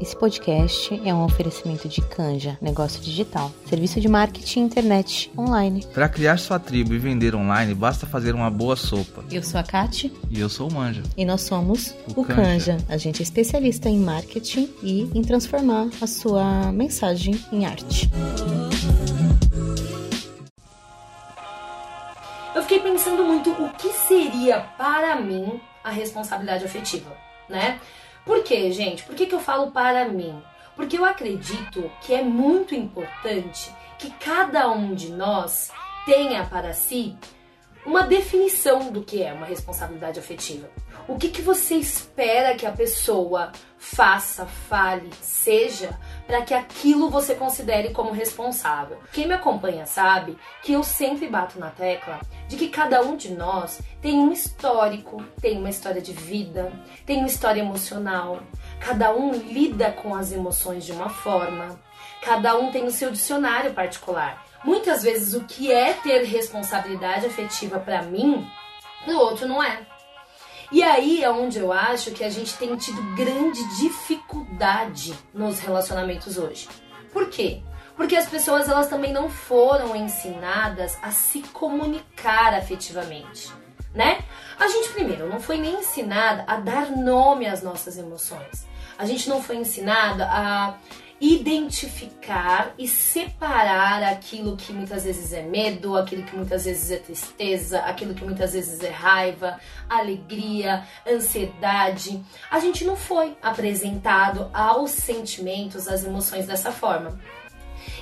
Esse podcast é um oferecimento de Canja, negócio digital, serviço de marketing internet online. Para criar sua tribo e vender online, basta fazer uma boa sopa. Eu sou a Kati. E eu sou o Manja. E nós somos o, o Canja. Canja. A gente é especialista em marketing e em transformar a sua mensagem em arte. Eu fiquei pensando muito o que seria para mim a responsabilidade afetiva, né? Por quê, gente? Por que, que eu falo para mim? Porque eu acredito que é muito importante que cada um de nós tenha para si uma definição do que é uma responsabilidade afetiva. O que, que você espera que a pessoa faça, fale, seja, para que aquilo você considere como responsável. Quem me acompanha sabe que eu sempre bato na tecla de que cada um de nós tem um histórico, tem uma história de vida, tem uma história emocional. Cada um lida com as emoções de uma forma. Cada um tem o seu dicionário particular. Muitas vezes o que é ter responsabilidade afetiva para mim, o outro não é. E aí é onde eu acho que a gente tem tido grande dificuldade nos relacionamentos hoje. Por quê? Porque as pessoas elas também não foram ensinadas a se comunicar afetivamente, né? A gente primeiro não foi nem ensinada a dar nome às nossas emoções. A gente não foi ensinada a identificar e separar aquilo que muitas vezes é medo, aquilo que muitas vezes é tristeza, aquilo que muitas vezes é raiva, alegria, ansiedade. A gente não foi apresentado aos sentimentos, às emoções dessa forma.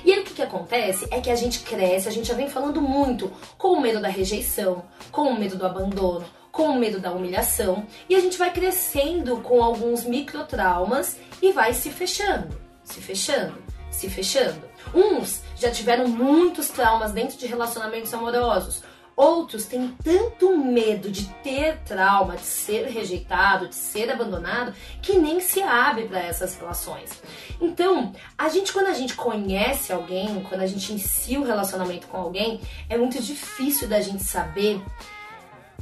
E aí o que, que acontece é que a gente cresce, a gente já vem falando muito com o medo da rejeição, com o medo do abandono, com o medo da humilhação, e a gente vai crescendo com alguns microtraumas e vai se fechando se fechando, se fechando. Uns já tiveram muitos traumas dentro de relacionamentos amorosos. Outros têm tanto medo de ter trauma, de ser rejeitado, de ser abandonado, que nem se abre para essas relações. Então, a gente quando a gente conhece alguém, quando a gente inicia o um relacionamento com alguém, é muito difícil da gente saber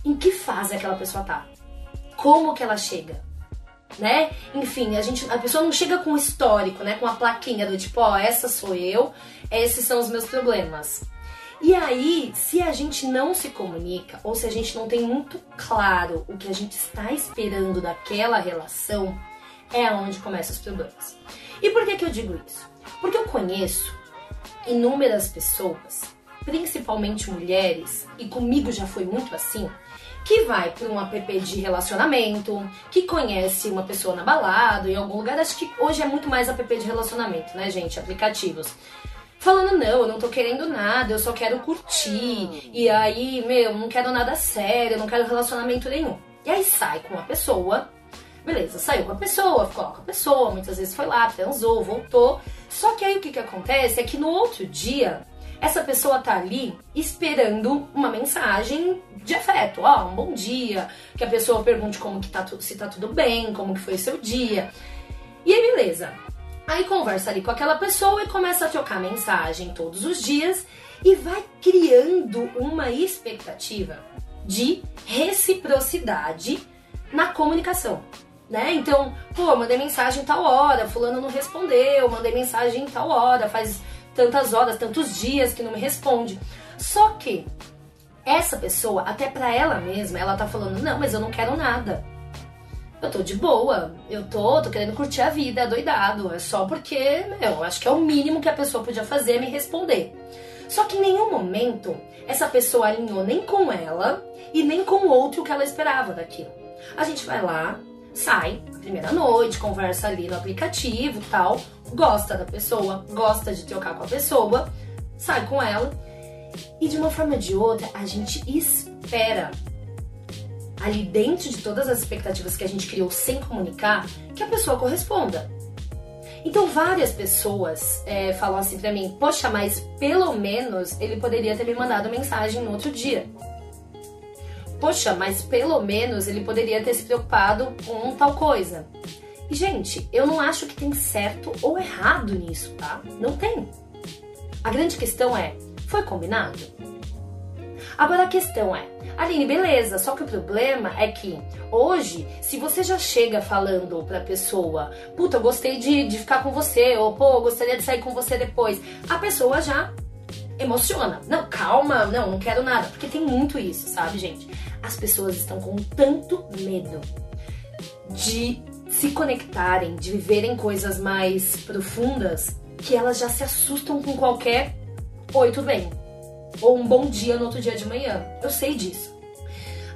em que fase aquela pessoa tá. Como que ela chega? Né? Enfim, a gente, a pessoa não chega com histórico, né? Com a plaquinha do tipo, ó, oh, essa sou eu, esses são os meus problemas. E aí, se a gente não se comunica, ou se a gente não tem muito claro o que a gente está esperando daquela relação, é onde começam os problemas. E por que, que eu digo isso? Porque eu conheço inúmeras pessoas, principalmente mulheres, e comigo já foi muito assim, que vai para um app de relacionamento, que conhece uma pessoa na balada, em algum lugar. Acho que hoje é muito mais app de relacionamento, né, gente? Aplicativos. Falando, não, eu não tô querendo nada, eu só quero curtir. E aí, meu, não quero nada sério, não quero relacionamento nenhum. E aí sai com uma pessoa, beleza, saiu com a pessoa, ficou com a pessoa, muitas vezes foi lá, transou, voltou. Só que aí o que, que acontece é que no outro dia essa pessoa tá ali esperando uma mensagem de afeto, ó, um bom dia, que a pessoa pergunte como que tá se tá tudo bem, como que foi seu dia. E aí beleza. Aí conversa ali com aquela pessoa e começa a trocar mensagem todos os dias e vai criando uma expectativa de reciprocidade na comunicação. Né? Então, pô, mandei mensagem tal hora, fulano não respondeu, mandei mensagem tal hora, faz tantas horas, tantos dias que não me responde. Só que essa pessoa, até pra ela mesma, ela tá falando: não, mas eu não quero nada. Eu tô de boa, eu tô, tô querendo curtir a vida, doidado. É só porque, meu, acho que é o mínimo que a pessoa podia fazer é me responder. Só que em nenhum momento essa pessoa alinhou nem com ela e nem com o outro que ela esperava daquilo. A gente vai lá, sai, primeira noite, conversa ali no aplicativo tal, gosta da pessoa, gosta de trocar com a pessoa, sai com ela e de uma forma ou de outra a gente espera ali dentro de todas as expectativas que a gente criou sem comunicar que a pessoa corresponda. Então várias pessoas é, falam assim pra mim, poxa, mas pelo menos ele poderia ter me mandado mensagem no outro dia poxa, mas pelo menos ele poderia ter se preocupado com tal coisa. E, gente, eu não acho que tem certo ou errado nisso, tá? Não tem. A grande questão é: foi combinado? Agora a questão é: Aline, beleza, só que o problema é que hoje, se você já chega falando pra pessoa, puta, eu gostei de, de ficar com você, ou pô, eu gostaria de sair com você depois, a pessoa já emociona. Não, calma, não, não quero nada. Porque tem muito isso, sabe, gente? As pessoas estão com tanto medo de se conectarem, de viverem coisas mais profundas, que elas já se assustam com qualquer oi, tudo bem? Ou um bom dia no outro dia de manhã. Eu sei disso.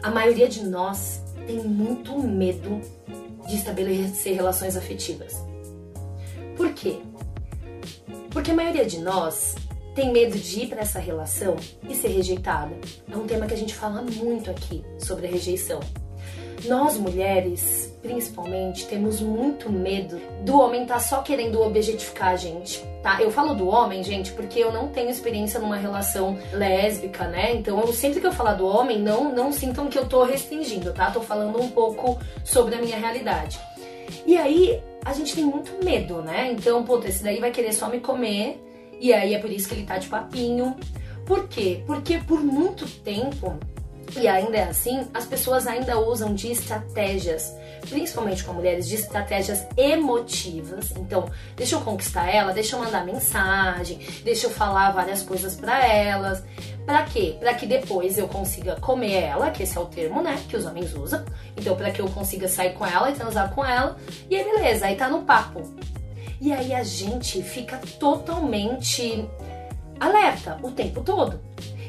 A maioria de nós tem muito medo de estabelecer relações afetivas. Por quê? Porque a maioria de nós tem medo de ir para essa relação e ser rejeitada. É um tema que a gente fala muito aqui sobre a rejeição. Nós mulheres, principalmente, temos muito medo do homem estar tá só querendo objetificar a gente, tá? Eu falo do homem, gente, porque eu não tenho experiência numa relação lésbica, né? Então, eu, sempre que eu falar do homem, não, não sintam que eu tô restringindo, tá? Tô falando um pouco sobre a minha realidade. E aí, a gente tem muito medo, né? Então, puta, esse daí vai querer só me comer, e aí é por isso que ele tá de papinho. Por quê? Porque por muito tempo e ainda é assim, as pessoas ainda usam de estratégias, principalmente com mulheres, de estratégias emotivas. Então, deixa eu conquistar ela, deixa eu mandar mensagem, deixa eu falar várias coisas para elas. Para quê? Para que depois eu consiga comer ela, que esse é o termo, né, que os homens usam. Então, para que eu consiga sair com ela e transar com ela. E aí, beleza, aí tá no papo. E aí a gente fica totalmente alerta o tempo todo.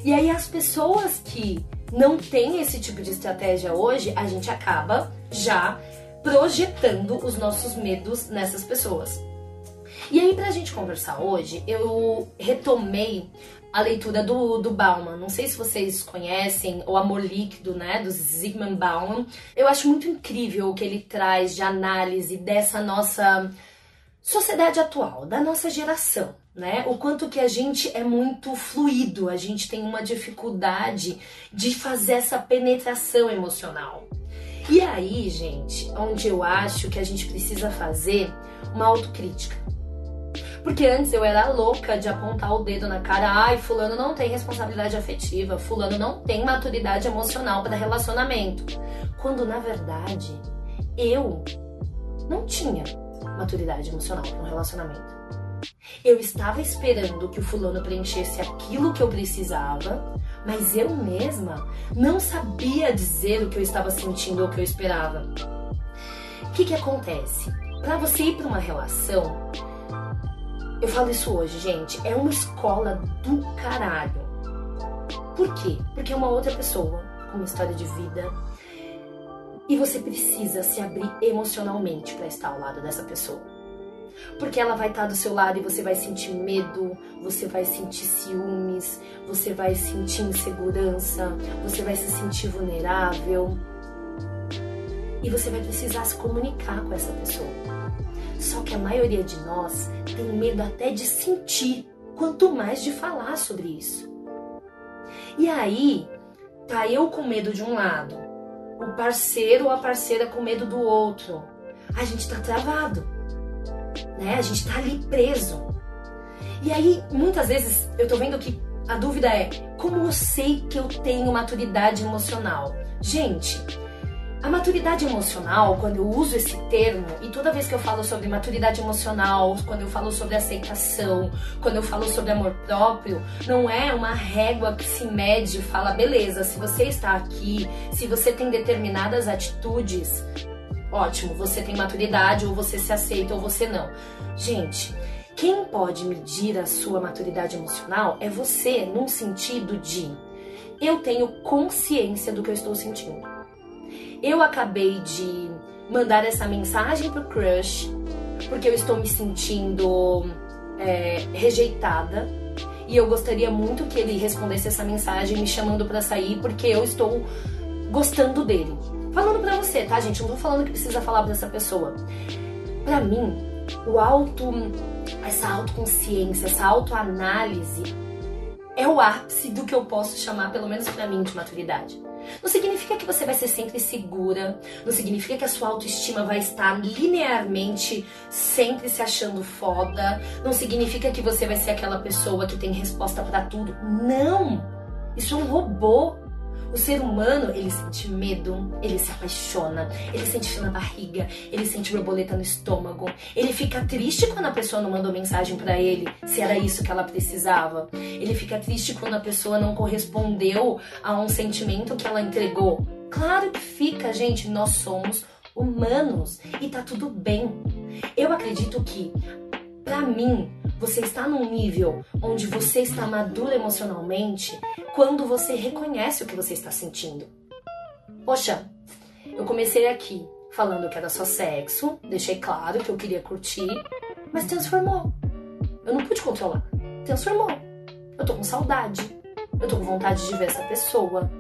E aí as pessoas que não têm esse tipo de estratégia hoje, a gente acaba já projetando os nossos medos nessas pessoas. E aí, pra gente conversar hoje, eu retomei a leitura do, do Bauman. Não sei se vocês conhecem o Amor Líquido, né, do Zygmunt Bauman. Eu acho muito incrível o que ele traz de análise dessa nossa sociedade atual, da nossa geração, né? O quanto que a gente é muito fluido, a gente tem uma dificuldade de fazer essa penetração emocional. E aí, gente, onde eu acho que a gente precisa fazer uma autocrítica. Porque antes eu era louca de apontar o dedo na cara, ai, fulano não tem responsabilidade afetiva, fulano não tem maturidade emocional para relacionamento. Quando na verdade eu não tinha maturidade emocional para um relacionamento. Eu estava esperando que o fulano preenchesse aquilo que eu precisava, mas eu mesma não sabia dizer o que eu estava sentindo ou o que eu esperava. O que, que acontece? Para você ir para uma relação, eu falo isso hoje, gente, é uma escola do caralho. Por quê? Porque é uma outra pessoa com uma história de vida, e você precisa se abrir emocionalmente para estar ao lado dessa pessoa. Porque ela vai estar do seu lado e você vai sentir medo, você vai sentir ciúmes, você vai sentir insegurança, você vai se sentir vulnerável. E você vai precisar se comunicar com essa pessoa. Só que a maioria de nós tem medo até de sentir, quanto mais de falar sobre isso. E aí, tá eu com medo de um lado, o parceiro ou a parceira com medo do outro. A gente tá travado, né? A gente tá ali preso. E aí, muitas vezes, eu tô vendo que a dúvida é: como eu sei que eu tenho maturidade emocional? Gente, a maturidade emocional, quando eu uso esse termo, e toda vez que eu falo sobre maturidade emocional, quando eu falo sobre aceitação, quando eu falo sobre amor próprio, não é uma régua que se mede e fala, beleza, se você está aqui, se você tem determinadas atitudes, ótimo, você tem maturidade, ou você se aceita, ou você não. Gente, quem pode medir a sua maturidade emocional é você, num sentido de eu tenho consciência do que eu estou sentindo. Eu acabei de mandar essa mensagem pro crush porque eu estou me sentindo é, rejeitada e eu gostaria muito que ele respondesse essa mensagem me chamando para sair porque eu estou gostando dele. Falando pra você, tá, gente? Não tô falando que precisa falar pra essa pessoa. Pra mim, o auto, essa autoconsciência, essa autoanálise é o ápice do que eu posso chamar, pelo menos para mim, de maturidade. Não significa que você vai ser sempre segura, não significa que a sua autoestima vai estar linearmente sempre se achando foda, não significa que você vai ser aquela pessoa que tem resposta para tudo. Não! Isso é um robô. O ser humano, ele sente medo, ele se apaixona, ele sente frio na barriga, ele sente borboleta no estômago, ele fica triste quando a pessoa não mandou mensagem para ele, se era isso que ela precisava. Ele fica triste quando a pessoa não correspondeu a um sentimento que ela entregou. Claro que fica, gente, nós somos humanos e tá tudo bem. Eu acredito que para mim, você está num nível onde você está maduro emocionalmente quando você reconhece o que você está sentindo. Poxa, eu comecei aqui falando que era só sexo, deixei claro que eu queria curtir, mas transformou. Eu não pude controlar. Transformou. Eu tô com saudade. Eu tô com vontade de ver essa pessoa.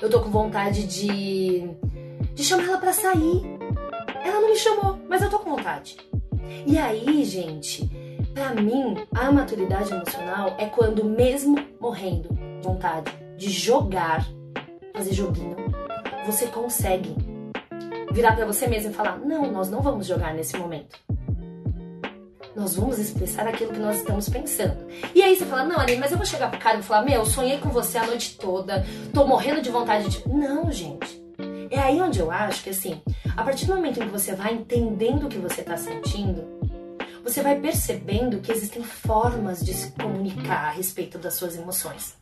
Eu tô com vontade de de chamar ela para sair. Ela não me chamou, mas eu tô com vontade. E aí, gente, para mim, a maturidade emocional é quando, mesmo morrendo vontade de jogar, fazer joguinho, você consegue virar para você mesmo e falar: não, nós não vamos jogar nesse momento. Nós vamos expressar aquilo que nós estamos pensando. E aí você fala: não, Aline, mas eu vou chegar pro cara e falar: meu, sonhei com você a noite toda, tô morrendo de vontade de. Não, gente. É aí onde eu acho que, assim, a partir do momento em que você vai entendendo o que você está sentindo, você vai percebendo que existem formas de se comunicar a respeito das suas emoções.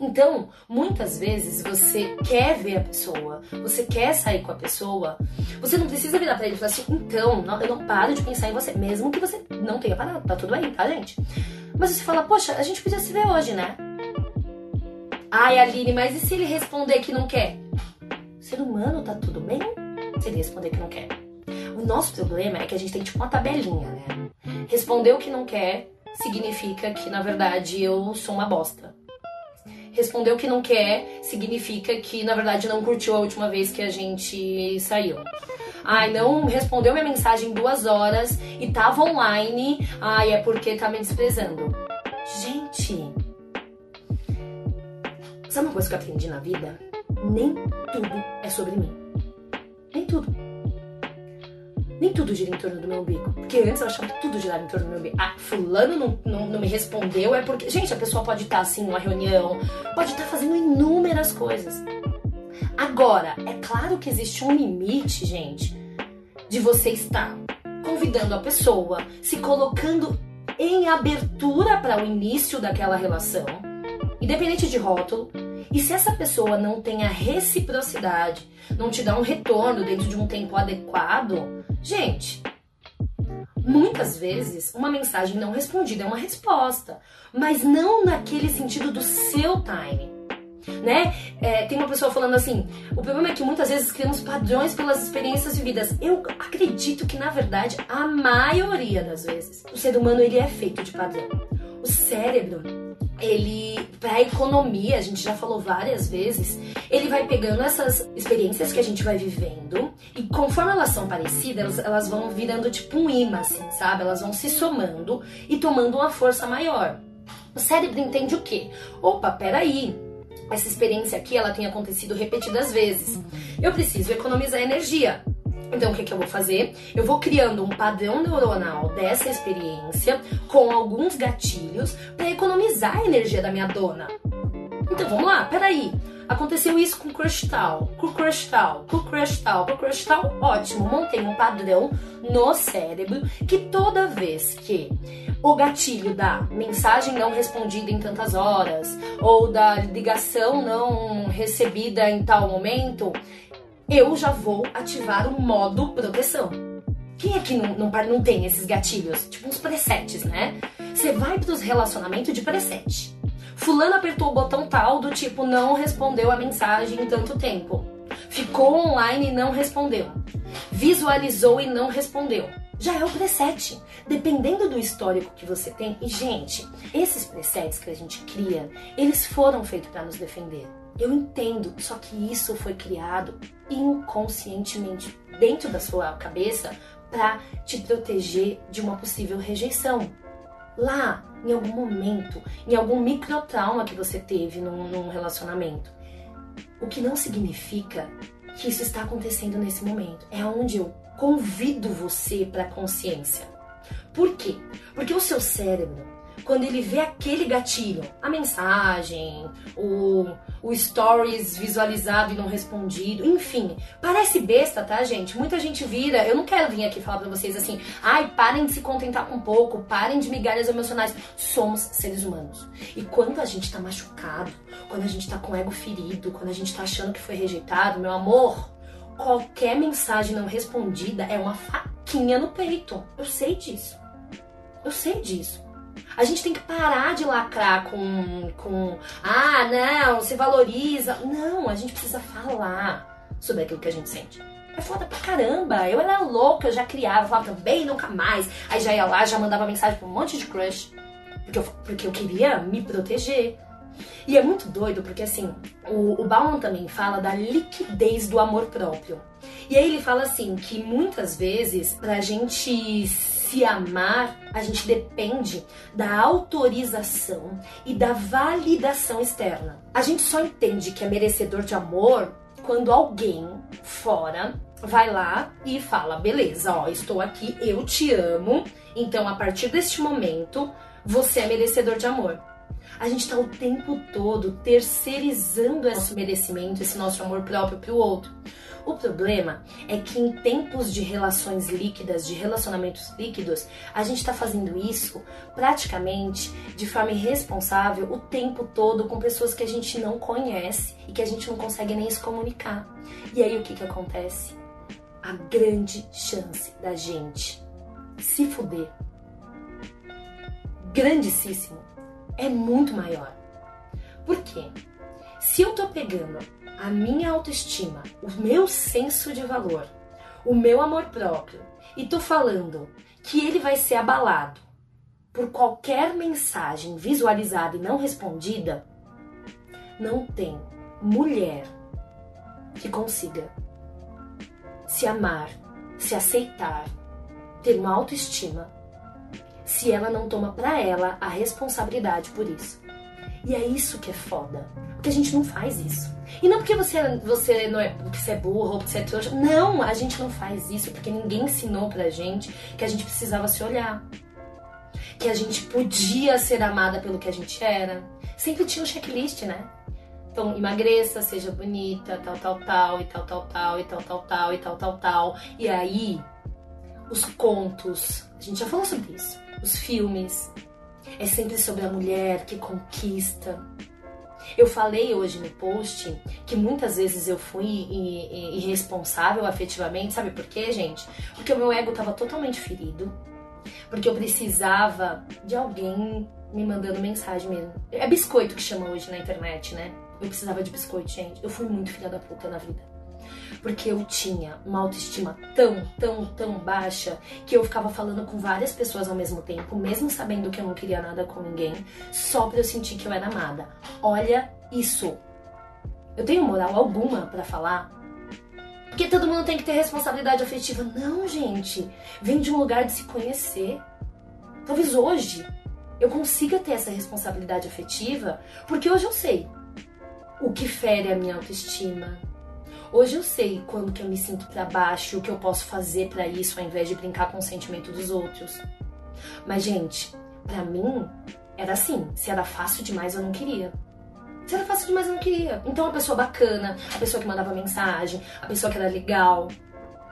Então, muitas vezes você quer ver a pessoa, você quer sair com a pessoa, você não precisa virar para ele e falar assim, então, não, eu não paro de pensar em você, mesmo que você não tenha parado, tá tudo aí, tá, gente? Mas você fala, poxa, a gente podia se ver hoje, né? Ai, Aline, mas e se ele responder que não quer? ser humano tá tudo bem se ele responder que não quer. O nosso problema é que a gente tem tipo uma tabelinha, né? Responder o que não quer significa que na verdade eu sou uma bosta. Responder o que não quer significa que na verdade não curtiu a última vez que a gente saiu. Ai, não respondeu minha mensagem em duas horas e tava online. Ai, é porque tá me desprezando. Gente, sabe uma coisa que eu aprendi na vida? nem tudo é sobre mim. Nem tudo. Nem tudo gira em torno do meu umbigo. Porque antes eu achava que tudo girava em torno do meu umbigo. Ah, fulano não, não, não me respondeu, é porque. Gente, a pessoa pode estar assim numa reunião, pode estar fazendo inúmeras coisas. Agora, é claro que existe um limite, gente, de você estar convidando a pessoa, se colocando em abertura para o início daquela relação, independente de rótulo, e se essa pessoa não tem a reciprocidade, não te dá um retorno dentro de um tempo adequado, gente, muitas vezes uma mensagem não respondida é uma resposta, mas não naquele sentido do seu time. Né? É, tem uma pessoa falando assim: o problema é que muitas vezes criamos padrões pelas experiências vividas. Eu acredito que, na verdade, a maioria das vezes, o ser humano ele é feito de padrão. O cérebro ele, para economia, a gente já falou várias vezes, ele vai pegando essas experiências que a gente vai vivendo e conforme elas são parecidas, elas, elas vão virando tipo um imã, assim, sabe? Elas vão se somando e tomando uma força maior. O cérebro entende o quê? Opa, peraí, essa experiência aqui ela tem acontecido repetidas vezes. Eu preciso economizar energia. Então, o que, que eu vou fazer? Eu vou criando um padrão neuronal dessa experiência com alguns gatilhos para economizar a energia da minha dona. Então, vamos lá, peraí. Aconteceu isso com crush tal, com crush tal, com crush tal, com crush tal. Ótimo, montei um padrão no cérebro que toda vez que o gatilho da mensagem não respondida em tantas horas ou da ligação não recebida em tal momento, eu já vou ativar o modo proteção. Quem é que não, não, não tem esses gatilhos? Tipo uns presets, né? Você vai pros relacionamentos de preset. Fulano apertou o botão tal do tipo não respondeu a mensagem em tanto tempo. Ficou online e não respondeu. Visualizou e não respondeu. Já é o preset. Dependendo do histórico que você tem. E, gente, esses presets que a gente cria, eles foram feitos para nos defender. Eu entendo, só que isso foi criado inconscientemente dentro da sua cabeça para te proteger de uma possível rejeição. Lá, em algum momento, em algum microtrauma que você teve num, num relacionamento. O que não significa que isso está acontecendo nesse momento. É onde eu convido você para a consciência. Por quê? Porque o seu cérebro quando ele vê aquele gatilho, a mensagem, o, o stories visualizado e não respondido, enfim, parece besta, tá, gente? Muita gente vira. Eu não quero vir aqui falar pra vocês assim, ai, parem de se contentar com pouco, parem de migalhas emocionais. Somos seres humanos. E quando a gente tá machucado, quando a gente tá com o ego ferido, quando a gente tá achando que foi rejeitado, meu amor, qualquer mensagem não respondida é uma faquinha no peito. Eu sei disso. Eu sei disso. A gente tem que parar de lacrar com, com ah, não, se valoriza. Não, a gente precisa falar sobre aquilo que a gente sente. É foda pra caramba. Eu era louca, eu já criava, falava também nunca mais. Aí já ia lá, já mandava mensagem pra um monte de crush. Porque eu, porque eu queria me proteger. E é muito doido, porque assim, o, o Bauman também fala da liquidez do amor próprio. E aí ele fala assim, que muitas vezes, pra gente se amar, a gente depende da autorização e da validação externa. A gente só entende que é merecedor de amor quando alguém fora vai lá e fala: beleza, ó, estou aqui, eu te amo, então a partir deste momento você é merecedor de amor. A gente está o tempo todo terceirizando esse merecimento, esse nosso amor próprio para o outro. O problema é que em tempos de relações líquidas, de relacionamentos líquidos, a gente está fazendo isso praticamente de forma irresponsável o tempo todo com pessoas que a gente não conhece e que a gente não consegue nem se comunicar. E aí o que, que acontece? A grande chance da gente se fuder, grandíssimo, é muito maior. Por quê? Se eu tô pegando a minha autoestima, o meu senso de valor, o meu amor próprio, e tô falando que ele vai ser abalado por qualquer mensagem visualizada e não respondida, não tem mulher que consiga se amar, se aceitar, ter uma autoestima, se ela não toma para ela a responsabilidade por isso. E é isso que é foda. Porque a gente não faz isso. E não porque você, você, não é, porque você é burro ou porque você é trouxa. Não, a gente não faz isso porque ninguém ensinou pra gente que a gente precisava se olhar. Que a gente podia ser amada pelo que a gente era. Sempre tinha um checklist, né? Então, emagreça, seja bonita, tal, tal, tal, e tal, tal, tal, e tal, tal, tal, e tal, tal, tal. E aí, os contos, a gente já falou sobre isso. Os filmes, é sempre sobre a mulher que conquista. Eu falei hoje no post que muitas vezes eu fui irresponsável afetivamente, sabe por quê, gente? Porque o meu ego estava totalmente ferido, porque eu precisava de alguém me mandando mensagem mesmo. É biscoito que chama hoje na internet, né? Eu precisava de biscoito, gente. Eu fui muito filha da puta na vida porque eu tinha uma autoestima tão, tão, tão baixa que eu ficava falando com várias pessoas ao mesmo tempo, mesmo sabendo que eu não queria nada com ninguém, só pra eu sentir que eu era amada. Olha isso. Eu tenho moral alguma para falar? Porque todo mundo tem que ter responsabilidade afetiva. Não, gente. Vem de um lugar de se conhecer. Talvez hoje eu consiga ter essa responsabilidade afetiva, porque hoje eu sei o que fere a minha autoestima, Hoje eu sei quando que eu me sinto para baixo, o que eu posso fazer para isso, ao invés de brincar com o sentimento dos outros. Mas gente, para mim era assim, se era fácil demais eu não queria. Se era fácil demais eu não queria. Então a pessoa bacana, a pessoa que mandava mensagem, a pessoa que era legal,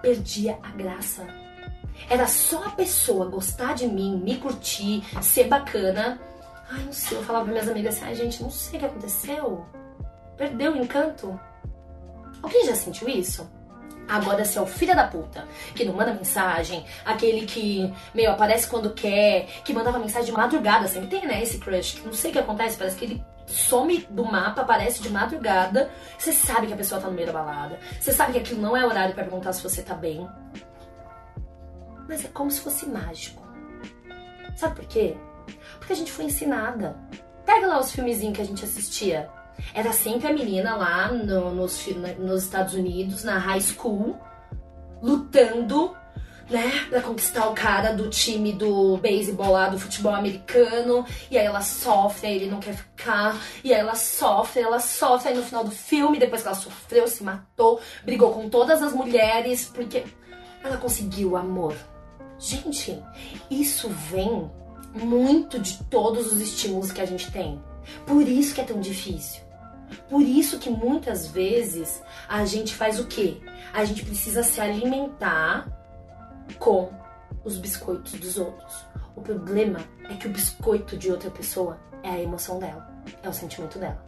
perdia a graça. Era só a pessoa gostar de mim, me curtir, ser bacana. Ai, não sei, eu falava pra minhas amigas assim, ai gente, não sei o que aconteceu. Perdeu o encanto. Alguém já sentiu isso? Agora, se é o filho da puta, que não manda mensagem, aquele que, meu, aparece quando quer, que mandava mensagem de madrugada, sempre tem, né, esse crush, que não sei o que acontece, parece que ele some do mapa, aparece de madrugada, você sabe que a pessoa tá no meio da balada, você sabe que aquilo não é horário para perguntar se você tá bem. Mas é como se fosse mágico. Sabe por quê? Porque a gente foi ensinada. Pega lá os filmezinhos que a gente assistia era sempre a menina lá no, nos, nos Estados Unidos, na high school, lutando né, pra conquistar o cara do time do beisebol lá, do futebol americano, e aí ela sofre, aí ele não quer ficar, e aí ela sofre, ela sofre, aí no final do filme, depois que ela sofreu, se matou, brigou com todas as mulheres, porque ela conseguiu amor. Gente, isso vem muito de todos os estímulos que a gente tem. Por isso que é tão difícil. Por isso que muitas vezes a gente faz o quê? A gente precisa se alimentar com os biscoitos dos outros. O problema é que o biscoito de outra pessoa é a emoção dela, é o sentimento dela.